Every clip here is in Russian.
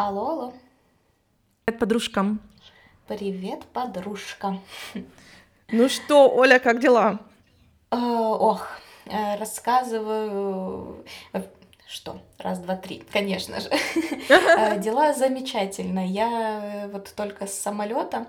Алло, алло. Привет, подружкам. Привет, подружка. Ну что, Оля, как дела? Э, ох, э, рассказываю... э, Что? Раз, два, три, конечно же. Э, Дела замечательно. Я э, вот только с самолета.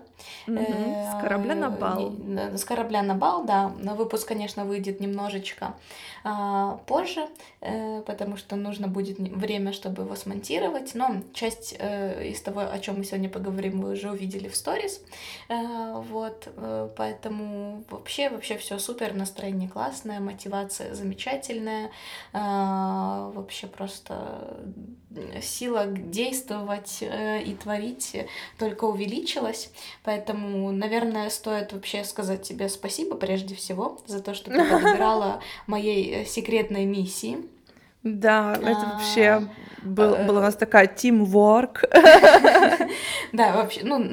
Мгм, С корабля на бал. С корабля на бал, да. Но выпуск, конечно, выйдет немножечко а, позже, э, потому что нужно будет время, чтобы его смонтировать. Но часть э, из того, о чем мы сегодня поговорим, вы уже увидели в сторис. Э, Вот, э, поэтому вообще, вообще все супер, настроение классное, мотивация замечательная, а, вообще просто э, сила действовать э, и творить только увеличилась, поэтому, наверное, стоит вообще сказать тебе спасибо прежде всего за то, что ты подбирала моей э, секретной миссии. Да, это А, вообще был, э, была у нас такая teamwork. Да, вообще, ну,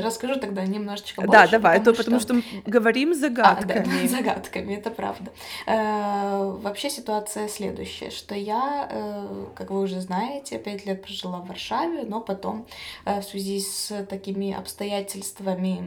расскажу тогда немножечко больше. Да, давай, а то потому что мы говорим А, загадками. загадками, это правда. Э, Вообще ситуация следующая, что я, э, как вы уже знаете, пять лет прожила в Варшаве, но потом э, в связи с такими обстоятельствами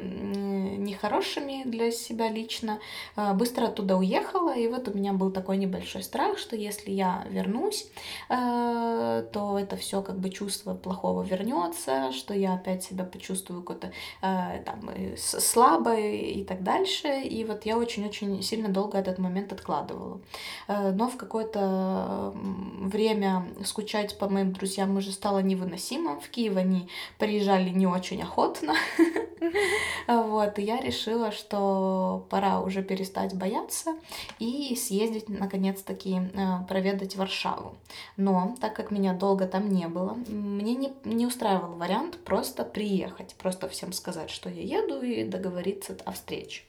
нехорошими для себя лично, э, быстро оттуда уехала, и вот у меня был такой небольшой страх, что если я вернусь, э, то это все как бы чувство плохого вернется, что я опять себя почувствую какой-то э, там э, слабой и так дальше. И вот я очень-очень сильно долго этот момент откладывала. Но в какое-то время скучать по моим друзьям уже стало невыносимо. В Киев они приезжали не очень охотно. Вот, и я решила, что пора уже перестать бояться и съездить, наконец-таки, проведать Варшаву. Но, так как меня долго там не было, мне не, не устраивал вариант просто приехать, просто всем сказать, что я еду и договориться о встрече.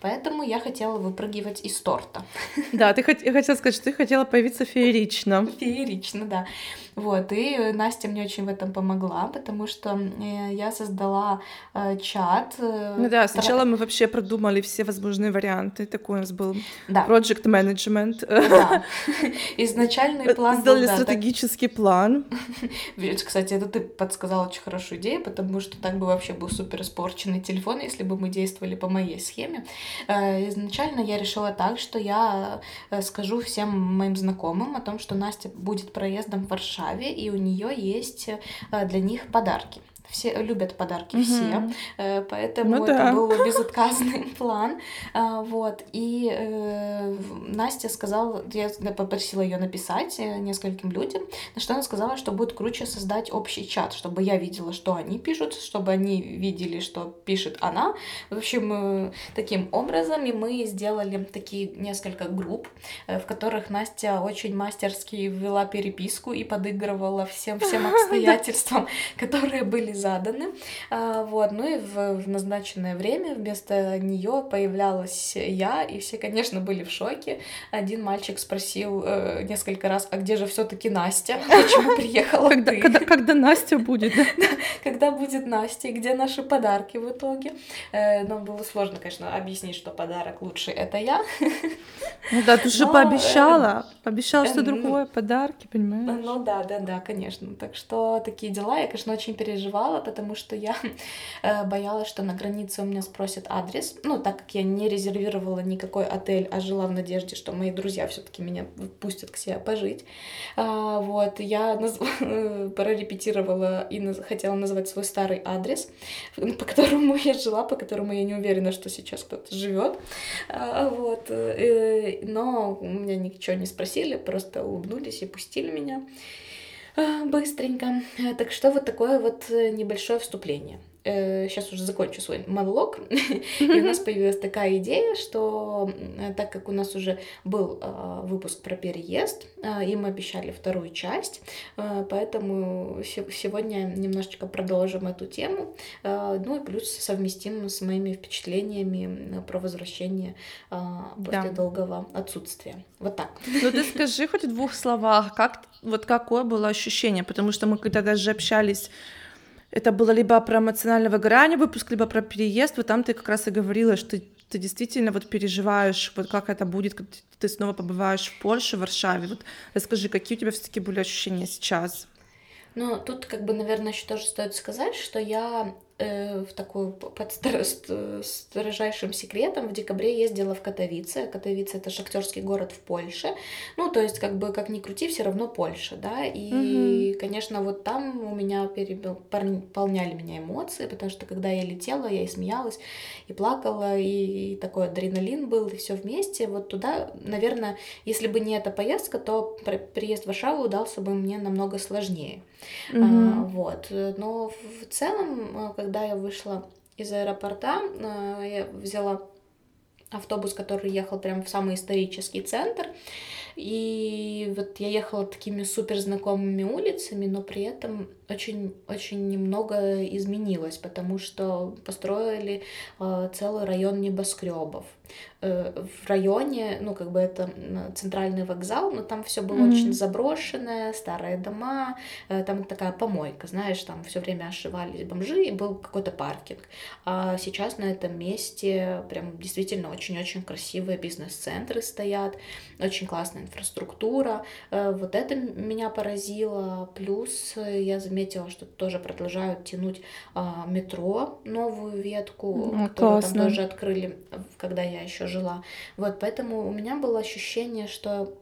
Поэтому я хотела выпрыгивать из торта. Да, ты хот- хотела сказать, что ты хотела появиться феерично. Феерично, да. Вот, и Настя мне очень в этом помогла, потому что э, я создала э, чат. э, Ну да, сначала мы вообще продумали все возможные варианты. Такой у нас был Да, project management. да. Изначальный план был, Сделали да, так- стратегический план. Ведь, Кстати, это ты подсказал очень хорошую идею, потому что так бы вообще был супер испорченный телефон, если бы мы действовали по моей схеме. Э, Изначально я решила так, что я э, скажу всем моим знакомым о том, что Настя будет проездом в Варшаве, и у нее есть э, для них подарки. Все любят подарки, все, Мгм. Э, поэтому Ну это да. был безотказный план. А, Вот. И э, Настя сказала, я попросила ее написать э, нескольким людям, на что она сказала, что будет круче создать общий чат, чтобы я видела, что они пишут, чтобы они видели, что пишет она. В общем, таким образом и мы сделали такие несколько групп, в которых Настя очень мастерски вела переписку и подыгрывала всем всем обстоятельствам, которые были заданы. А, Вот, ну и в, в назначенное время вместо нее появлялась я, и все, конечно, были в шоке. Один мальчик спросил э, несколько раз, а где же все-таки Настя? Почему приехала Когда, ты? когда, когда Настя будет, да? Когда будет Настя? Где наши подарки в итоге? Э, Нам было сложно, конечно, объяснить, что подарок лучший это я. Ну да, ты же Но, пообещала. Пообещала, э, что ну, другое, подарки, понимаешь? Ну да, да, да, конечно. Так что такие дела. Я, конечно, очень переживала, потому что я э, боялась, что на границе у меня спросят адрес. Ну, так как я не резервировала никакой отель, а жила в надежде, что мои друзья все-таки меня пустят к себе пожить. А, вот, я наз- прорепетировала и наз- хотела назвать свой старый адрес, по которому я жила, по которому я не уверена, что сейчас кто-то живет. А, Вот, э, но у меня ничего не спросили, просто улыбнулись и пустили меня быстренько. Э, Так что вот такое вот э, небольшое вступление. Сейчас уже закончу свой монолог. И у нас появилась такая идея, что м, так как у нас уже был э, выпуск про переезд, э, и мы обещали вторую часть, э, поэтому се- сегодня немножечко продолжим эту тему, э, ну и плюс совместим с моими впечатлениями про возвращение э, после Да. долгого отсутствия. Вот так. Ну ты скажи хоть в двух словах, как вот какое было ощущение, потому что мы когда даже общались, это было либо про эмоциональное выгорание выпуск, либо про переезд, вот там ты как раз и говорила, что ты действительно вот переживаешь, вот как это будет, когда ты снова побываешь в Польше, в Варшаве. Вот расскажи, какие у тебя все-таки были ощущения сейчас? Ну, тут, как бы, наверное, еще тоже стоит сказать, что я э, в такую под строжайшим секретом в декабре ездила в Катовице. Катовице это шахтерский город в Польше. Ну, то есть, как бы, как ни крути, все равно Польша, да. И, угу. конечно, вот там у меня переполняли меня эмоции, потому что когда я летела, я и смеялась, и плакала, и такой адреналин был, и все вместе. Вот туда, наверное, если бы не эта поездка, то приезд в Варшаву удался бы мне намного сложнее. Угу. А, вот. Но в целом, когда я вышла из аэропорта, а, я взяла автобус, который ехал прямо в самый исторический центр. И вот я ехала такими супер знакомыми улицами, но при этом очень-очень немного изменилось, потому что построили э, целый район небоскребов. Э, в районе, ну, как бы это центральный вокзал, но там все было mm-hmm. очень заброшенное, старые дома, э, там такая помойка, знаешь, там все время ошивались бомжи, и был какой-то паркинг. А сейчас на этом месте прям действительно очень-очень красивые бизнес-центры стоят, очень классная инфраструктура. Э, вот это меня поразило. Плюс я заметила, что тоже продолжают тянуть а, метро, новую ветку, ну, которую классно. там тоже открыли, когда я еще жила. Вот, поэтому у меня было ощущение, что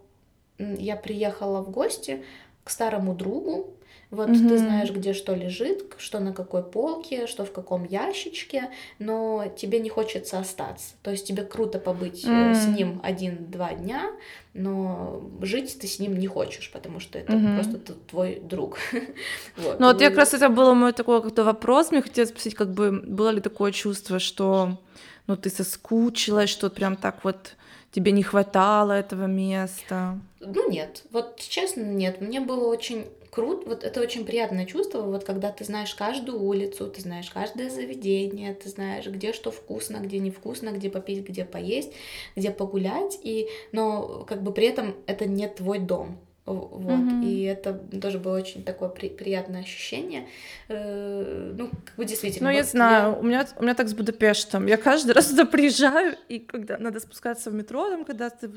я приехала в гости к старому другу, вот mm-hmm. ты знаешь, где что лежит, что на какой полке, что в каком ящичке, но тебе не хочется остаться. То есть тебе круто побыть mm-hmm. с ним один-два дня, но жить ты с ним не хочешь, потому что это mm-hmm. просто твой друг. вот. Ну вот я как раз это было мой такой как-то вопрос, мне хотелось спросить, как бы было ли такое чувство, что ну ты соскучилась, что прям так вот тебе не хватало этого места? Ну нет, вот честно нет, мне было очень круто, вот это очень приятное чувство, вот когда ты знаешь каждую улицу, ты знаешь каждое заведение, ты знаешь, где что вкусно, где невкусно, где попить, где поесть, где погулять, и, но как бы при этом это не твой дом, вот, mm-hmm. и это тоже было очень такое при, приятное ощущение. Э, ну, как бы действительно. Ну, вот я знаю, я... у меня у меня так с Будапештом. Я каждый раз туда приезжаю, и когда надо спускаться в метро, там, когда ты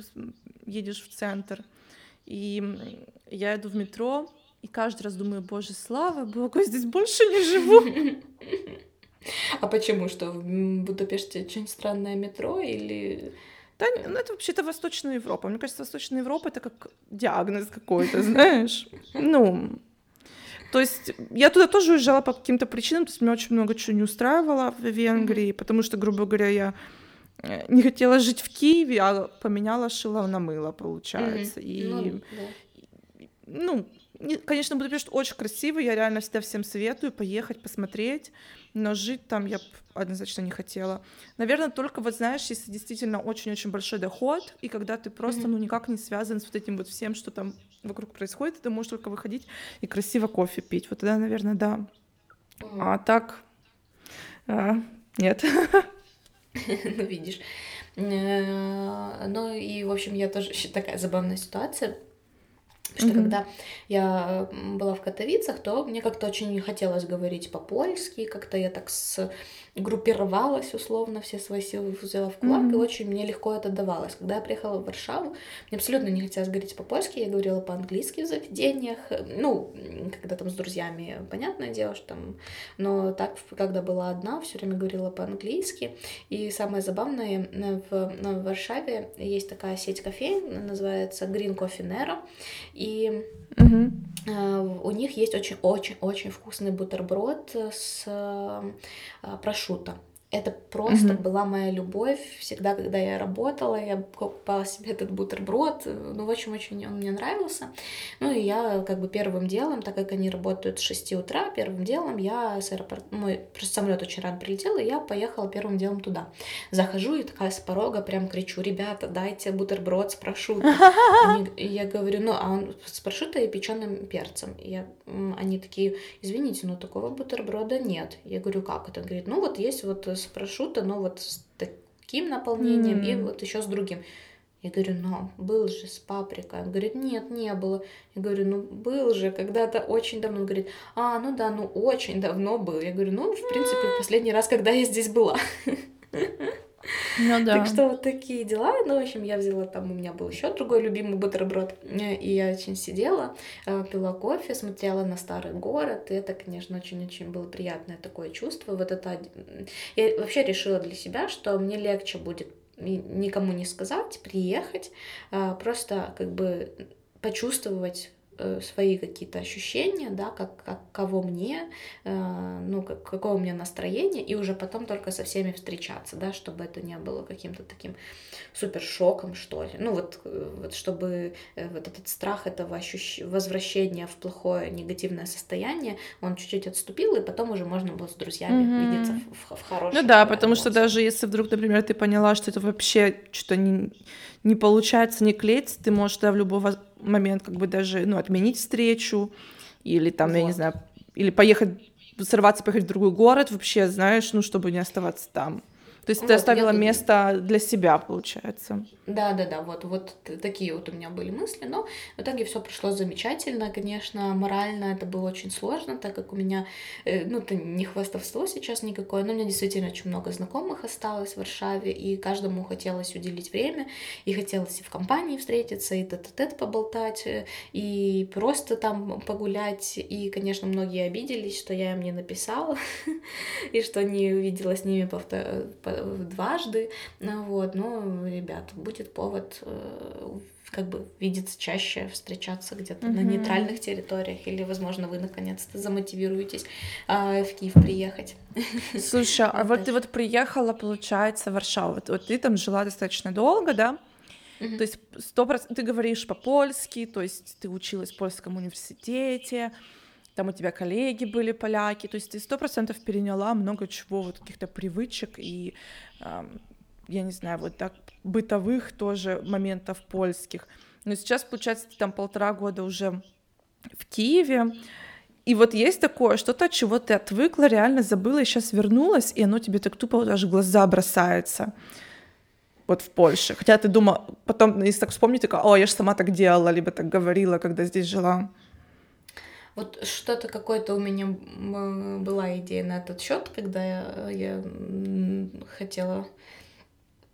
едешь в центр, и я иду в метро, и каждый раз думаю, боже, слава богу, здесь больше не живу. А почему? Что в Будапеште очень странное метро или... Да, ну это вообще-то Восточная Европа. Мне кажется, Восточная Европа это как диагноз какой-то, знаешь. Ну, то есть я туда тоже уезжала по каким-то причинам, то есть меня очень много чего не устраивало в Венгрии, потому что, грубо говоря, я э, не хотела жить в Киеве, а поменяла шило на мыло, получается. И, ну, да. ну, Конечно, Будапешт очень красивый, я реально всегда всем советую поехать, посмотреть, но жить там я однозначно не хотела. Наверное, только вот знаешь, если действительно очень-очень большой доход, и когда ты просто, mm-hmm. ну, никак не связан с вот этим вот всем, что там вокруг происходит, ты можешь только выходить и красиво кофе пить. Вот тогда, наверное, да. Mm-hmm. А так, а, нет. Ну, видишь. Э, ну и, в общем, я тоже такая забавная ситуация что mm-hmm. когда я была в Катовицах, то мне как-то очень не хотелось говорить по-польски, как-то я так с группировалась условно, все свои силы взяла в кулак, mm-hmm. и очень мне легко это давалось. Когда я приехала в Варшаву, мне абсолютно не хотелось говорить по-польски, я говорила по-английски в заведениях, ну, когда там с друзьями, понятное дело, что там, но так, когда была одна, все время говорила по-английски, и самое забавное, в, в Варшаве есть такая сеть кофеин, называется Green Coffee Nero, и mm-hmm. у них есть очень-очень-очень вкусный бутерброд с э, прошутто. Это просто mm-hmm. была моя любовь. Всегда, когда я работала, я покупала себе этот бутерброд. Ну, в общем, очень он мне нравился. Ну, и я как бы первым делом, так как они работают с 6 утра, первым делом я с аэропорта... Мой просто самолет очень рано прилетел, и я поехала первым делом туда. Захожу и такая с порога прям кричу, ребята, дайте бутерброд с прошутто. я говорю, ну, а он с прошутто и печеным перцем. И я... Они такие, извините, но такого бутерброда нет. Я говорю, как это? Он говорит, ну, вот есть вот с прошута, но вот с таким наполнением mm. и вот еще с другим. Я говорю, ну, был же с паприкой. Он говорит, нет, не было. Я говорю, ну, был же когда-то очень давно. Он говорит, а, ну да, ну, очень давно был. Я говорю, ну, в принципе, в последний раз, когда я здесь была. Ну да. Так что вот такие дела. Ну, в общем, я взяла там, у меня был еще другой любимый бутерброд. э, И я очень сидела, э, пила кофе, смотрела на старый город. И это, конечно, очень-очень было приятное такое чувство. Вот это... Я вообще решила для себя, что мне легче будет ни- никому не сказать, приехать, а, просто как бы почувствовать свои какие-то ощущения, да, как, как кого мне, э, ну, как, какое у меня настроение, и уже потом только со всеми встречаться, да, чтобы это не было каким-то таким супер шоком, что ли. Ну, вот, э, вот чтобы э, вот этот страх этого ощущ... возвращения в плохое негативное состояние, он чуть-чуть отступил, и потом уже можно было с друзьями Мгм. видеться в, в, в хороших Ну да, э, потому что эмоциях. даже если вдруг, например, ты поняла, что это вообще что-то не, не получается, не клеится, ты можешь да, в любой момент как бы даже ну, отменить встречу или там, я не Вот. знаю, или поехать, сорваться, поехать в другой город вообще, знаешь, ну, чтобы не оставаться там. То есть Вот, ты я оставила тут- место для себя, получается. Да, да, да, вот, вот такие вот у меня были мысли, но в итоге все прошло замечательно, конечно, морально это было очень сложно, так как у меня, э, ну, это не хвастовство сейчас никакое, но у меня действительно очень много знакомых осталось в Варшаве, и каждому хотелось уделить время, и хотелось и в компании встретиться, и тет-а-тет поболтать, э, и просто там погулять, и, конечно, многие обиделись, что я им не написала, и что не увидела с ними повто- по- дважды, ну вот, ну, ребят, будет повод э, как бы видеться чаще, встречаться где-то на Мгм. нейтральных территориях, или, возможно, вы наконец-то замотивируетесь а, в Киев приехать. Слушай, а Вот ты вот приехала, получается, в Варшаву. Вот, вот ты там жила достаточно долго, да? Мгм. То есть сто процентов ты говоришь по-польски, то есть ты училась в польском университете, там у тебя коллеги были поляки, то есть ты сто процентов переняла много чего, вот каких-то привычек и, я не знаю, вот так бытовых тоже моментов польских. Но сейчас, получается, ты там полтора года уже в Киеве, и вот есть такое, что-то, от чего ты отвыкла, реально забыла, и сейчас вернулась, и оно тебе так тупо аж в глаза бросается вот в Польше. Хотя ты думала, потом, если так вспомнить, такая, о, я же сама так делала, либо так говорила, когда здесь жила. Вот что-то какое-то у меня м, была идея на этот счет, когда я, хотела,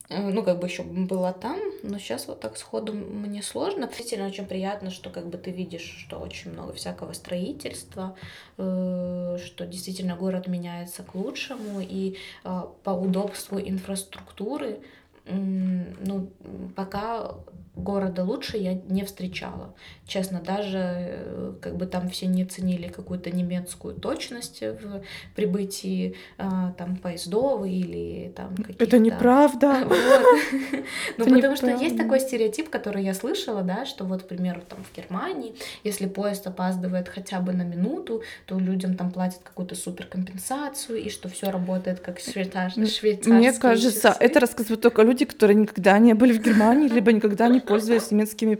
э, ну, как бы еще была там, но сейчас вот так сходу мне сложно. Действительно, очень приятно, что как бы ты видишь, что очень много всякого строительства, э, что действительно город меняется к лучшему, и э, по удобству инфраструктуры, ну, пока города лучше я не встречала. Честно, даже э, как бы там все не ценили какую-то немецкую точность в прибытии а, там поездов или там каких-то... Это неправда. Вот. Ну, потому что есть такой стереотип, который я слышала, да, что вот, к примеру, там в Германии, если поезд опаздывает хотя бы на минуту, то людям там платят какую-то суперкомпенсацию, и что все работает как швейцар... М, швейцарские Мне кажется, это рассказывают только люди, которые никогда не были в Германии, либо никогда не пользовались немецкими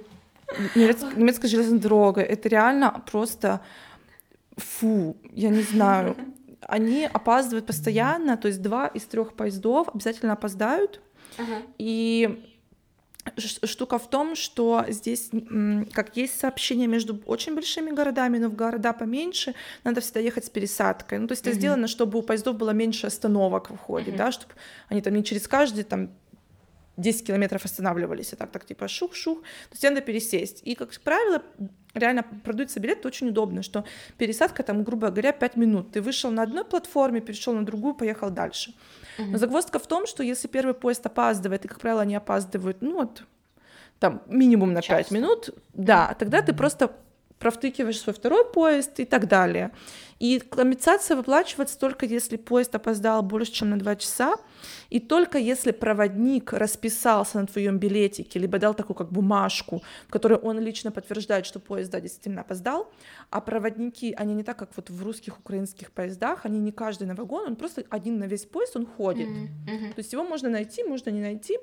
немец- немецкой железной дорогой. Это реально просто фу, я не знаю. Они опаздывают постоянно, то есть два из трех поездов обязательно опоздают. Ага. И штука в том, что здесь, как есть сообщение между очень большими городами, но в города поменьше надо всегда ехать с пересадкой. Ну, то есть это сделано, чтобы у поездов было меньше остановок в входе, Мгм. да, чтобы они там не через каждый там 10 километров останавливались, а так, так типа шух-шух, то есть надо пересесть. И, как правило, реально продаются билеты очень удобно, что пересадка там, грубо говоря, 5 минут. Ты вышел на одной платформе, перешел на другую, поехал дальше. Но Мгм. загвоздка в том, что если первый поезд опаздывает, и, как правило, они опаздывают, ну вот, там, минимум на 5 Часто. минут, да, тогда ты просто провтыкиваешь свой второй поезд и так далее. И компенсация выплачивается только если поезд опоздал больше, чем на 2 часа, и только если проводник расписался на твоем билетике, либо дал такую как бумажку, в которой он лично подтверждает, что поезд да, действительно опоздал, а проводники, они не так, как вот в русских, украинских поездах, они не каждый на вагон, он просто один на весь поезд, он ходит. Мгм. То есть его можно найти, можно не найти.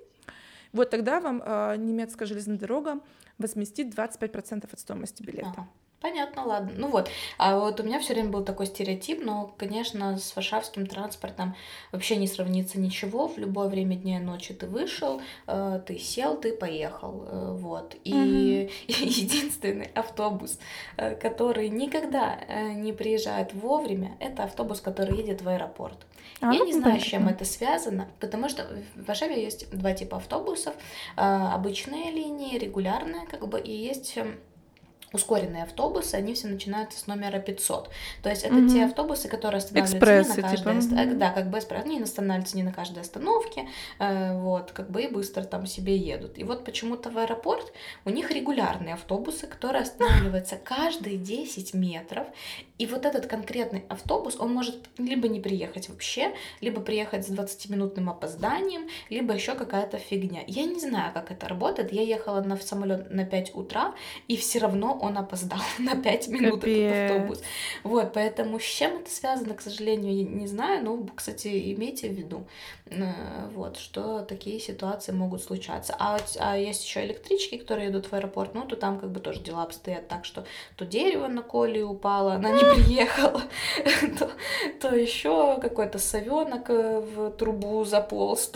Вот тогда вам э, немецкая железная дорога возместит 25% от стоимости билета. Ага. Понятно, ладно. Ну вот, а вот у меня все время был такой стереотип, но, конечно, с варшавским транспортом вообще не сравнится ничего. В любое время дня и ночи ты вышел, э, ты сел, ты поехал, э, вот. И mm-hmm. единственный автобус, э, который никогда не приезжает вовремя, это автобус, который едет в аэропорт. А, Я ну, не знаю, с чем это связано, потому что в Варшаве есть два типа автобусов: обычные линии, регулярные, как бы, и есть ускоренные автобусы, они все начинаются с номера 500. То есть это mm-hmm. те автобусы, которые останавливаются Экспрессы, не на каждой типа. mm-hmm. да, как бы они останавливаются не на каждой остановке, э, вот, как бы и быстро там себе едут. И вот почему-то в аэропорт у них регулярные автобусы, которые останавливаются каждые 10 метров, и вот этот конкретный автобус, он может либо не приехать вообще, либо приехать с 20-минутным опозданием, либо еще какая-то фигня. Я не знаю, как это работает. Я ехала на самолет на 5 утра, и все равно он опоздал на 5 минут Капец. этот автобус. Вот, поэтому с чем это связано, к сожалению, не знаю. Но, кстати, имейте в виду, э, вот, что такие ситуации могут случаться. А, а есть еще электрички, которые идут в аэропорт, ну, то там как бы тоже дела обстоят так, что то дерево на коле упало, она не приехала, то, то еще какой-то совенок э, в трубу заполз.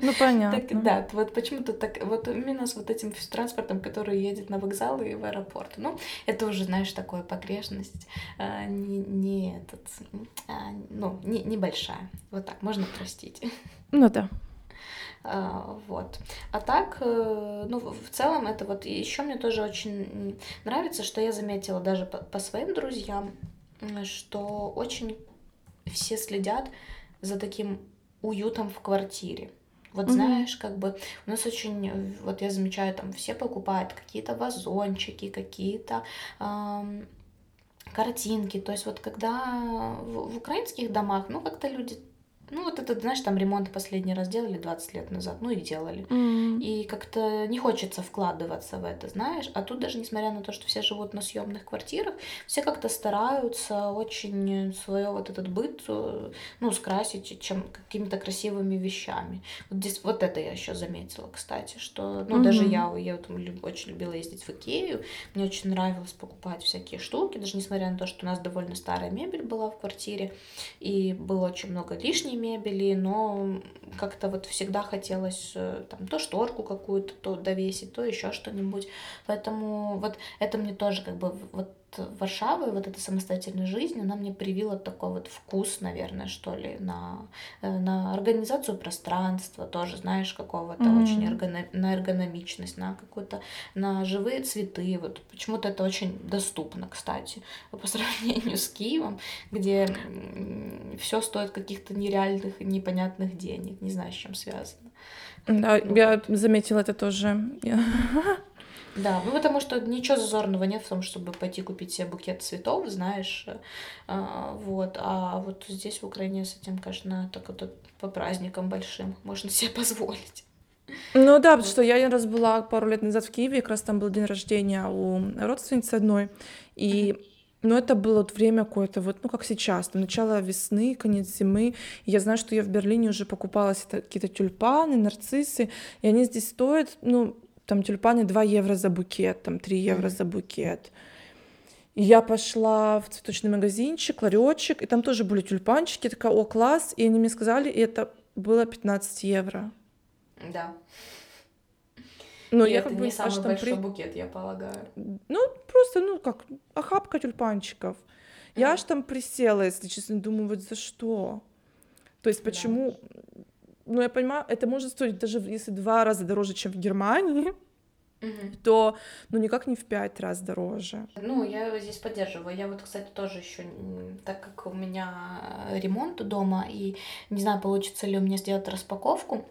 Ну, понятно. Так, да, вот почему-то так, вот именно с вот этим транспортом, который едет на вокзал и в аэропорт. Ну, это уже, знаешь, такое погрешность, а, не, не этот, а, ну, не, небольшая. Вот так, можно простить. Ну да. А, вот. А так, э, ну, в целом это вот еще мне тоже очень нравится, что я заметила даже по, по своим друзьям, что очень все следят за таким уютом в квартире. Вот mm-hmm. знаешь, как бы у нас очень, вот я замечаю, там все покупают какие-то вазончики, какие-то эм, картинки. То есть вот когда в, в украинских домах, ну как-то люди ну, вот это, знаешь, там ремонт последний раз делали 20 лет назад, ну и делали. Mm. И как-то не хочется вкладываться в это, знаешь. А тут даже несмотря на то, что все живут на съемных квартирах, все как-то стараются очень свое вот этот быт, э, ну, скрасить чем какими-то красивыми вещами. Вот здесь вот это я еще заметила, кстати, что, ну, mm-hmm. даже я, я вот, очень любила ездить в Икею, мне очень нравилось покупать всякие штуки, даже несмотря на то, что у нас довольно старая мебель была в квартире, и было очень много лишней мебели, но как-то вот всегда хотелось э, там то шторку какую-то то довесить, то еще что-нибудь. Поэтому вот это мне тоже как бы вот Варшавы, вот эта самостоятельная жизнь, она мне привила такой вот вкус, наверное, что ли, на, э, на организацию пространства, тоже, знаешь, какого-то mm-hmm. очень эргоном, на эргономичность, на какую-то, на живые цветы. Вот почему-то это очень доступно, кстати, по сравнению с Киевом, где все стоит каких-то нереальных и непонятных денег. Не знаю, с чем связано. Да, ну, я заметила это тоже. Да, ну потому что ничего зазорного нет в том, чтобы пойти купить себе букет цветов, знаешь, а, вот, а вот здесь в Украине с этим, конечно, так вот по праздникам большим можно себе позволить. Ну да, потому что я один раз была пару лет назад в Киеве, как раз там был день рождения у родственницы одной, и ну, это было вот время какое-то, вот, ну, как сейчас, там, начало весны, конец зимы. И я знаю, что я в Берлине уже покупала какие-то тюльпаны, нарциссы, и они здесь стоят, ну, там тюльпаны 2 евро за букет, там 3 евро за букет. И я пошла в цветочный магазинчик, ларечек, и там тоже были тюльпанчики, я такая, о, класс, и они мне сказали, и это было 15 евро. Да. Но и я это как бы не самый большой при... букет, я полагаю. Ну, просто, ну, как, охапка тюльпанчиков. Mm. Я аж там присела, если честно, думаю, вот за что? То есть почему... Да ну, я понимаю, это может стоить даже если два раза дороже, чем в Германии, угу. то ну никак не в пять раз дороже. Ну, я здесь поддерживаю. Я вот, кстати, тоже еще, так как у меня ремонт дома, и не знаю, получится ли у меня сделать распаковку,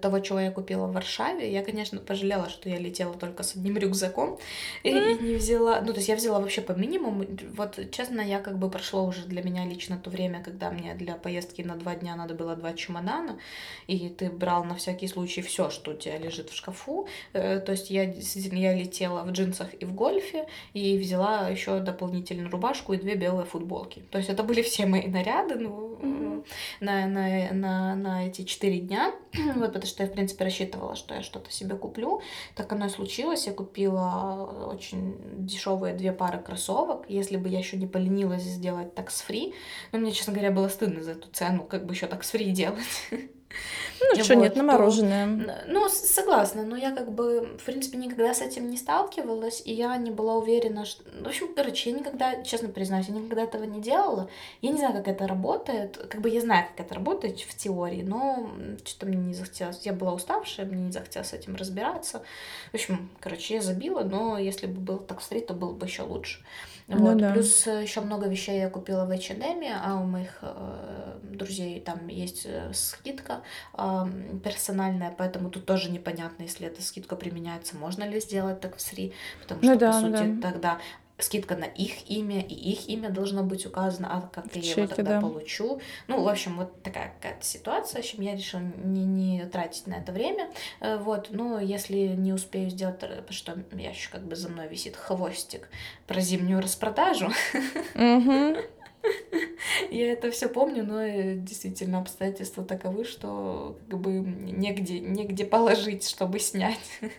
того, чего я купила в Варшаве. Я, конечно, пожалела, что я летела только с одним рюкзаком и, и не взяла... Ну, то есть я взяла вообще по минимуму. Вот, честно, я как бы прошло уже для меня лично то время, когда мне для поездки на два дня надо было два чемодана, и ты брал на всякий случай все, что у тебя лежит в шкафу. Э, то есть я я летела в джинсах и в гольфе, и взяла еще дополнительную рубашку и две белые футболки. То есть это были все мои наряды ну, mm-hmm. на, на, на, на эти четыре дня. Вот потому что я, в принципе, рассчитывала, что я что-то себе куплю. Так оно и случилось. Я купила очень дешевые две пары кроссовок. Если бы я еще не поленилась сделать такс фри, но мне, честно говоря, было стыдно за эту цену, как бы еще такс фри делать. Ну, что, нет, на мороженое. Ну, согласна, но я как бы, в принципе, никогда с этим не сталкивалась, и я не была уверена, что... В общем, короче, я никогда, честно признаюсь, я никогда этого не делала. Я не знаю, как это работает. Как бы я знаю, как это работает в теории, но что-то мне не захотелось. Я была уставшая, мне не захотелось с этим разбираться. В общем, короче, я забила, но если бы был так встретить, то было бы еще лучше. Ну вот. Ну, да. Плюс э, еще много вещей я купила в H&M, а у моих э, друзей там есть э, скидка э, персональная, поэтому тут тоже непонятно, если эта скидка применяется, можно ли сделать так в сри, потому ну что, ну, да, по сути, да. тогда скидка на их имя, и их имя должно быть указано, а как я его тогда да. получу. Ну, в общем, вот такая какая-то ситуация, в общем, я решила не, не тратить на это время, э, вот, но если не успею сделать, потому что я еще как бы за мной висит хвостик про зимнюю распродажу, Я это все помню, но э, действительно обстоятельства таковы, что как бы негде, негде положить, чтобы снять.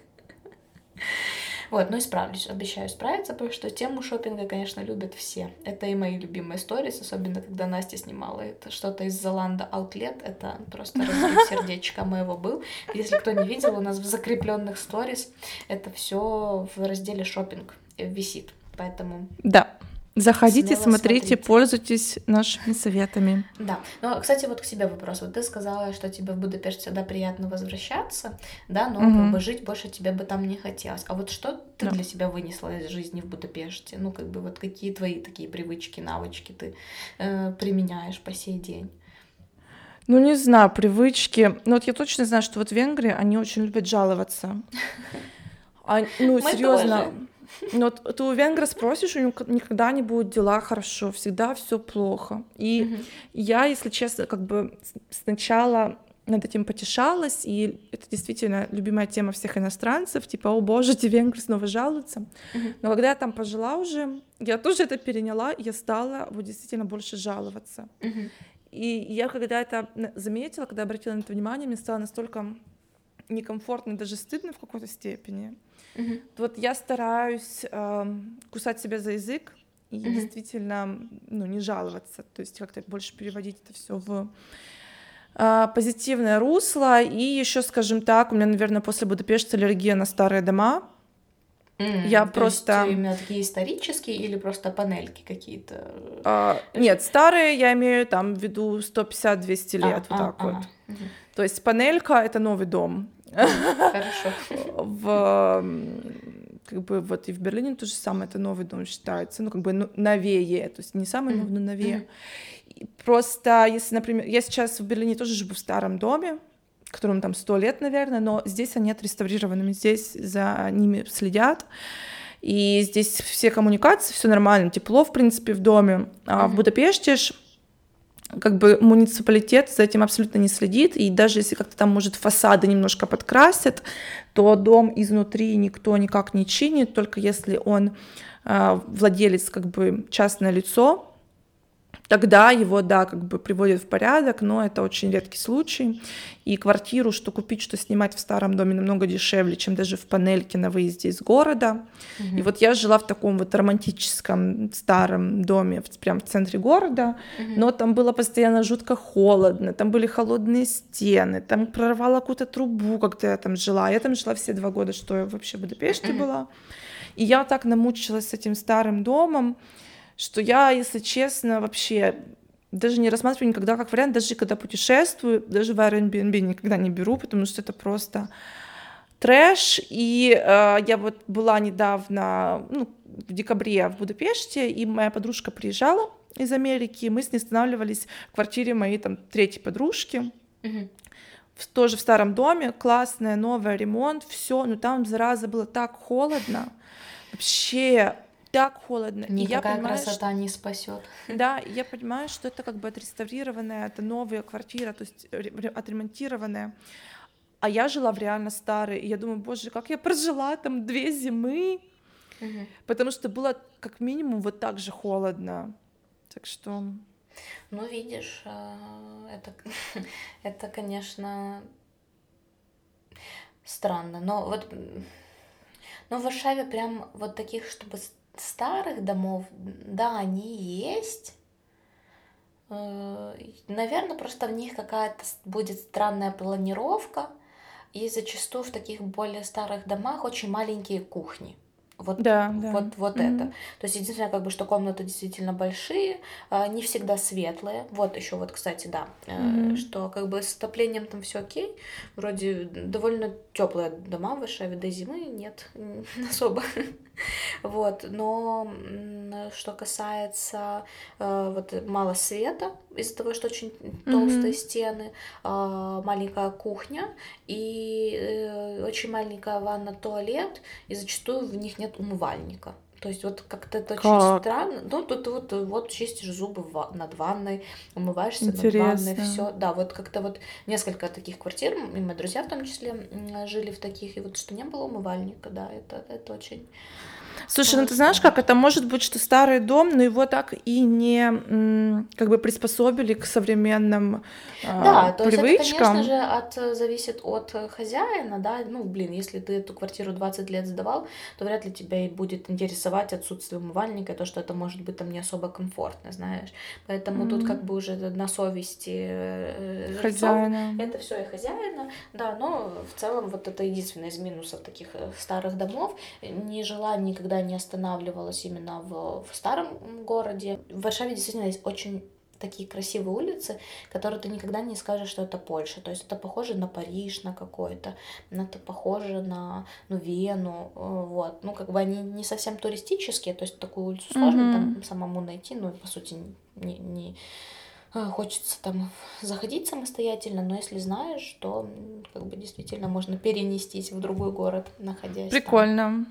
Вот, но исправлюсь, обещаю справиться, потому что тему шопинга, конечно, любят все. Это и мои любимые сторис, особенно когда Настя снимала это что-то из Золанда Outlet, это просто разрыв сердечка моего был. Если кто не видел, у нас в закрепленных сторис это все в разделе шопинг висит, поэтому... Да, Заходите, Смело смотрите, смотрите, пользуйтесь нашими советами. Да. Ну, кстати, вот к тебе вопрос. Вот ты сказала, что тебе в Будапешт всегда приятно возвращаться, да, но угу. как бы жить больше тебе бы там не хотелось. А вот что ты да. для себя вынесла из жизни в Будапеште? Ну, как бы вот какие твои такие привычки, навычки ты э, применяешь по сей день? Ну, не знаю, привычки. Ну, вот я точно знаю, что вот в Венгрии они очень любят жаловаться. А, ну, серьезно. Но ты у венгра спросишь, у него никогда не будет дела хорошо, всегда все плохо. И угу. я, если честно, как бы сначала над этим потешалась, и это действительно любимая тема всех иностранцев, типа, о боже, эти венгры снова жалуются. Uh-huh. Но когда я там пожила уже, я тоже это переняла, я стала вот действительно больше жаловаться. Uh-huh. И я когда это заметила, когда обратила на это внимание, мне стало настолько некомфортно, даже стыдно в какой-то степени. Угу. Вот я стараюсь э, кусать себя за язык и угу. действительно ну, не жаловаться, то есть как-то больше переводить это все в э, позитивное русло. И еще, скажем так, у меня, наверное, после Будапешта аллергия на старые дома. Mm, я просто есть именно такие исторические или просто панельки какие-то? А, нет, старые я имею там в виду 150-200 лет, а, вот а, так а, вот. Угу. То есть панелька это новый дом. Хорошо. В как бы вот и в Берлине то же самое, это новый дом считается, ну как бы ну, новее, то есть не самый новый, но новее. Просто если, например, я сейчас в Берлине тоже живу в старом доме, которому там сто лет, наверное, но здесь они отреставрированы, здесь за ними следят, и здесь все коммуникации, все нормально, тепло, в принципе, в доме. А mm-hmm. в Будапеште ж как бы муниципалитет за этим абсолютно не следит, и даже если как-то там, может, фасады немножко подкрасят, то дом изнутри никто никак не чинит, только если он э, владелец как бы частное лицо, тогда его, да, как бы приводят в порядок, но это очень редкий случай. И квартиру, что купить, что снимать в старом доме намного дешевле, чем даже в панельке на выезде из города. Угу. И вот я жила в таком вот романтическом старом доме, прям в центре города, угу. но там было постоянно жутко холодно, там были холодные стены, там прорвало какую-то трубу, когда я там жила. Я там жила все два года, что я вообще в Будапеште угу. была. И я так намучилась с этим старым домом, что я, если честно, вообще даже не рассматриваю никогда как вариант, даже когда путешествую, даже в Airbnb никогда не беру, потому что это просто трэш. И э, я вот была недавно, ну, в декабре в Будапеште, и моя подружка приезжала из Америки, мы с ней останавливались в квартире моей там третьей подружки. Mm-hmm. В, тоже в старом доме, классная, новая, ремонт, все, но там, зараза, было так холодно. Вообще так холодно. Никакая и я понимаю, красота что... не спасет. Да, я понимаю, что это как бы отреставрированная, это новая квартира, то есть отремонтированная. А я жила в реально старой, и я думаю, боже, как я прожила там две зимы, угу. потому что было как минимум вот так же холодно. Так что... Ну, видишь, а, это, это конечно, странно. Но вот но в Варшаве прям вот таких, чтобы старых домов, да, они есть. Э, Наверное, просто в них какая-то будет странная планировка, и зачастую в таких более старых домах очень маленькие кухни. Вот, Да, да. вот, вот это. Мгм. То есть единственное, как бы, что комнаты действительно большие, а, не всегда светлые. Вот еще вот, кстати, да, Мгм. что как бы с отоплением там все окей. Вроде довольно теплые дома в Варшаве до зимы нет особо. Вот, но что касается э, вот мало света из-за того, что очень толстые Мгм. стены, а, маленькая кухня и э, очень маленькая ванна, туалет, и зачастую в них нет умывальника. То есть вот как-то это очень Как? странно. Ну, тут вот, вот чистишь зубы над ванной, умываешься над ванной, Интересно. все. Да, вот как-то вот несколько таких квартир, и мои друзья в том числе жили в таких, и вот что не было умывальника, да, это, это очень Слушай, ну э, ты знаешь, как это может быть, что старый дом, но его так и не как бы приспособили к современным а, Да, то есть это, конечно привычкам. же, от, э, зависит от э, хозяина, да, ну, блин, если ты эту квартиру 20 лет сдавал, то вряд ли тебя и будет интересовать отсутствие умывальника, то, что это может быть там не особо комфортно, знаешь, поэтому тут как бы уже на совести э, Хозяина. это все и хозяина, да, но в целом вот это единственное из минусов таких э, старых домов. Нежелание никогда не останавливалось именно в, в старом городе. В Варшаве действительно есть очень такие красивые улицы, которые ты никогда не скажешь, что это Польша. То есть это похоже на Париж, на какой-то, это похоже на ну, Вену, э, вот. Ну, как бы они не совсем туристические, то есть такую улицу сложно Мгм. там самому найти, ну, по сути, не, не, хочется там заходить самостоятельно, но если знаешь, то как бы действительно можно перенестись в другой город, находясь там. Прикольно.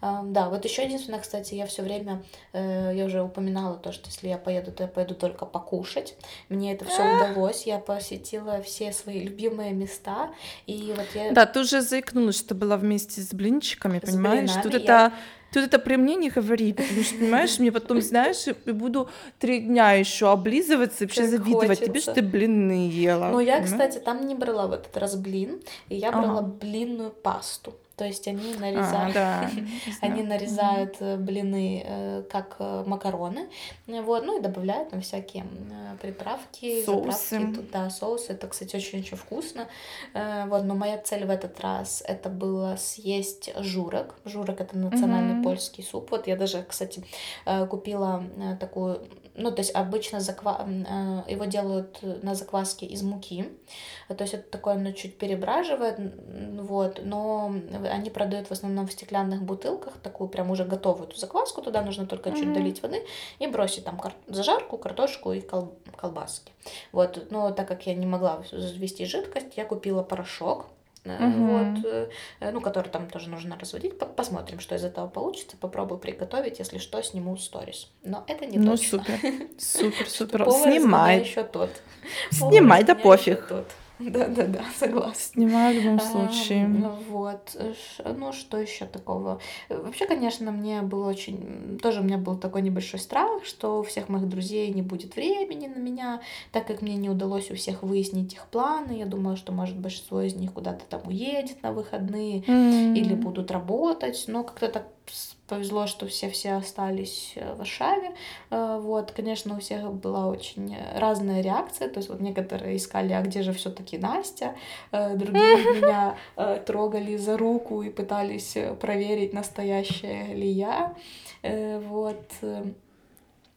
А, Да, вот еще единственное, кстати, я все время, э, я уже упоминала то, что если я поеду, то я поеду только покушать. Мне это все удалось, я посетила все свои любимые места, и вот я Да, ты уже заикнулась, что была вместе с блинчиками, с понимаешь? Тут блинами, это, я тут это при мне не говори, потому что, понимаешь, мне потом, знаешь, и буду три дня еще облизываться и вообще как завидовать тебе, что ты блинные ела. Но я, понимаешь? кстати, там не брала в этот раз блин, и я брала Ага. блинную пасту. То есть они А, нарезают, да, они нарезают э, блины э, как э, макароны, вот, ну и добавляют там всякие приправки, заправки, Соусы. туда соусы. Это, кстати, очень-очень вкусно. Вот, но моя цель в этот раз это было съесть журок. Журок это национальный Мгм. польский суп. Вот я даже, кстати, купила такую, ну то есть обычно заква... его делают на закваске из муки. То есть это такое, оно чуть перебраживает, вот, но они продают в основном в стеклянных бутылках такую прям уже готовую эту закваску, туда нужно только чуть Мгм. долить воды и бросить там кар- зажарку, картошку и кол- колбаски. Вот, но так как я не могла ввести жидкость, я купила порошок, Мгм. вот, э, ну, который там тоже нужно разводить. По- Посмотрим, что из этого получится. Попробую приготовить, если что, сниму сторис. Но это не Ну, точно. супер, супер, супер. Снимай, еще тот. снимай, да пофиг. Да-да-да, согласна. Снимай в любом случае. Вот, ну что еще такого? Вообще, конечно, мне было очень, тоже у меня был такой небольшой страх, что у всех моих друзей не будет времени на меня, так как мне не удалось у всех выяснить их планы. Я думала, что, может, большинство из них куда-то там уедет на выходные или будут работать, но как-то так повезло, что все-все остались э, в Варшаве. Э, Вот, конечно, у всех была очень разная реакция, то есть вот некоторые искали, а где же все-таки Настя, Э, другие меня трогали за руку и пытались проверить, настоящая ли я. Вот.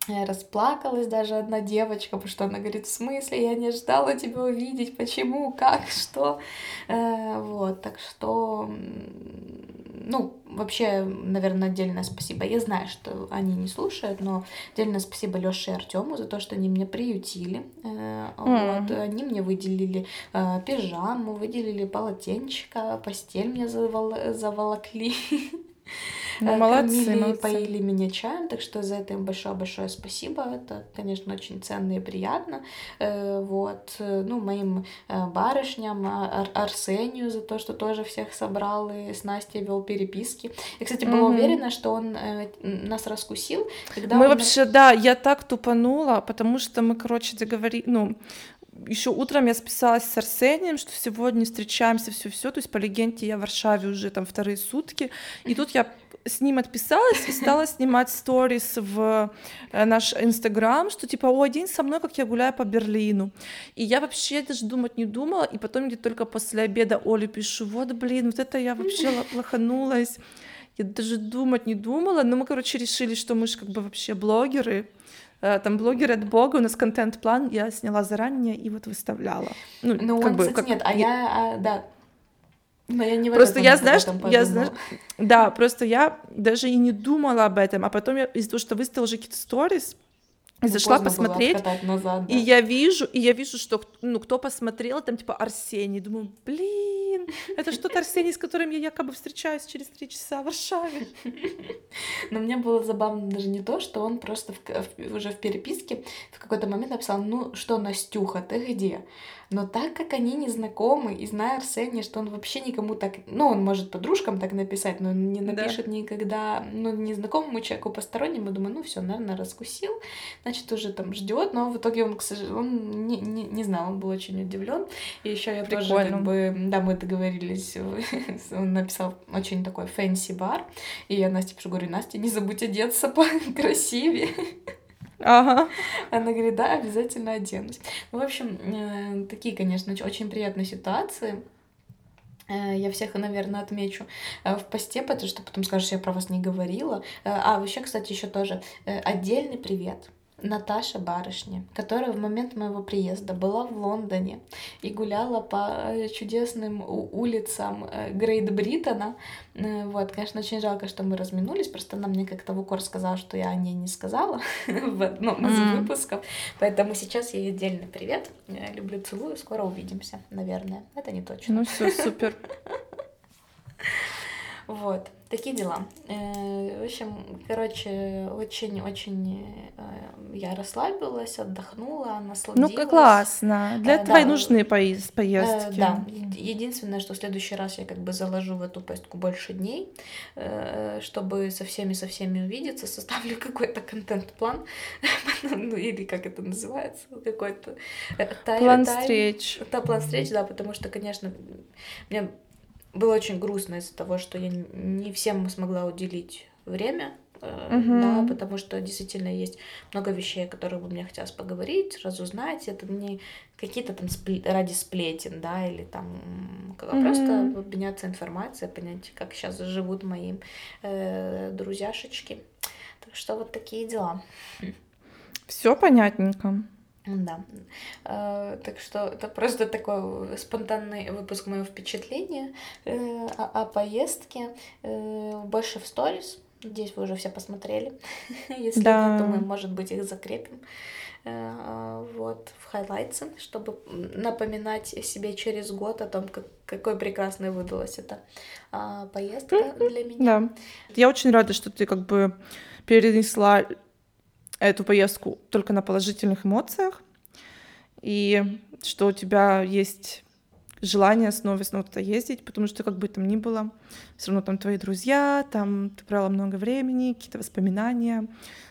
Расплакалась даже одна девочка, потому что она говорит, в смысле, я не ждала тебя увидеть, почему, как, что. Э, Вот, так что, ну, вообще, наверное, отдельное спасибо. Я знаю, что они не слушают, но отдельное спасибо Лёше и Артему за то, что они меня приютили. Э, Вот, они мне выделили э, пижаму, выделили полотенчика, постель мне завол- заволокли. Ну, Э, молодцы, Кормили, молодцы. поили меня чаем, так что за это им большое-большое спасибо. Это, конечно, очень ценно и приятно. Э, Вот, э, ну, моим барышням, а- Ар- Арсению за то, что тоже всех собрал и с Настей вел переписки. Я, кстати, была Мгм. уверена, что он нас раскусил, когда Мы вообще, да, я так тупанула, потому что мы, короче, договори... ну, еще утром я списалась с Арсением, что сегодня встречаемся, все-все. То есть по легенде я в Варшаве уже там вторые сутки. И тут я с ним отписалась и стала снимать сторис в э, наш Инстаграм, что типа, о, день со мной, как я гуляю по Берлину. И я вообще даже думать не думала, и потом где только после обеда Оле пишу, вот, блин, вот это я вообще лоханулась. Я даже думать не думала, но мы, короче, решили, что мы же как бы вообще блогеры, там блогеры от бога, у нас контент-план я сняла заранее и вот выставляла. Ну, ну как он, бы, кстати, как... нет, а я, а, да, но я не в просто я, знаешь, я, знаешь, да, просто я даже и не думала об этом, а потом я из-за того, что выставила уже какие-то сторис, ну, зашла посмотреть, назад, да. и я вижу, и я вижу, что ну кто посмотрел, там типа Арсений, думаю, блин, это что-то Арсений, с которым я якобы встречаюсь через три часа в Варшаве. Но мне было забавно даже не то, что он просто в, в, уже в переписке в какой-то момент написал, ну что, Настюха, ты где? Но так как они не знакомы, и зная Арсения, что он вообще никому так... Ну, он может подружкам так написать, но он не напишет да. никогда, ну, незнакомому человеку постороннему. Думаю, ну, все, наверное, раскусил. Значит, уже там ждет. Но в итоге он, к сожалению, он не, не, не знал, он был очень удивлен. И еще я Прикольно. тоже, как бы, да, мы договорились, он написал очень такой fancy бар. И я Насте говорю, Настя, не забудь одеться покрасивее. Ага. Она говорит, да, обязательно оденусь. Ну, в общем, э, такие, конечно, очень приятные ситуации. Э, я всех, наверное, отмечу э, в посте, потому что потом скажешь, я про вас не говорила. А, вообще, кстати, еще тоже отдельный привет Наташа Барышня, которая в момент моего приезда была в Лондоне и гуляла по э, чудесным улицам э, Грейт Бриттона. Э, вот, конечно, очень жалко, что мы разминулись, просто она мне как-то в укор сказала, что я о ней не сказала в одном из mm. выпусков. Поэтому сейчас ей отдельный привет. Люблю, целую, скоро увидимся, наверное. Это не точно. Ну все, супер. Вот. Такие дела. Э, в общем, короче, очень-очень э, я расслабилась, отдохнула, насладилась. Ну, как классно. Для этого и нужны поездки. Да. Единственное, что в следующий раз я как бы заложу в эту поездку больше дней, э, чтобы со всеми со всеми увидеться, составлю какой-то контент-план, ну или как это называется, какой-то план встреч. Да, план встреч, да, потому что, конечно, мне было очень грустно из-за того, что я не всем смогла уделить время, uh-huh. да, потому что действительно есть много вещей, о которых бы мне хотелось поговорить, разузнать. Это не какие-то там спле- ради сплетен, да, или там uh-huh. просто обменяться информацией, понять, как сейчас живут мои э, друзьяшечки. Так что вот такие дела. Все понятненько. Да. Э, так что это просто такой спонтанный выпуск моего впечатления э, о, о поездке. Э, больше в сторис. Здесь вы уже все посмотрели. Если да. нет, то мы, может быть, их закрепим. Вот, в хайлайтсы, чтобы напоминать себе через год о том, как, какой прекрасной выдалась эта а, поездка для меня. Да. Я очень рада, что ты как бы перенесла эту поездку только на положительных эмоциях, и что у тебя есть желание снова и снова туда ездить, потому что как бы там ни было, все равно там твои друзья, там ты брала много времени, какие-то воспоминания,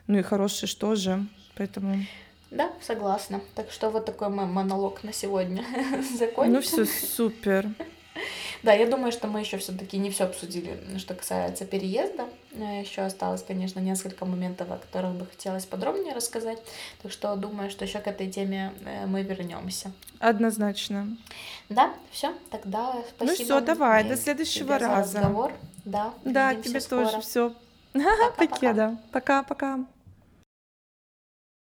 ну и хорошие что же, поэтому... Да, согласна. Так что вот такой мой монолог на сегодня закончен. Ну все супер. Да, я думаю, что мы еще все-таки не все обсудили, что касается переезда. Э, еще осталось, конечно, несколько моментов, о которых бы хотелось подробнее рассказать. Так что думаю, что еще к этой теме э, мы вернемся. Однозначно. Да, все, тогда спасибо. Ну все, давай, до следующего раза. разговор. Да, да тебе скоро. тоже все. Пока-пока. Пока-пока.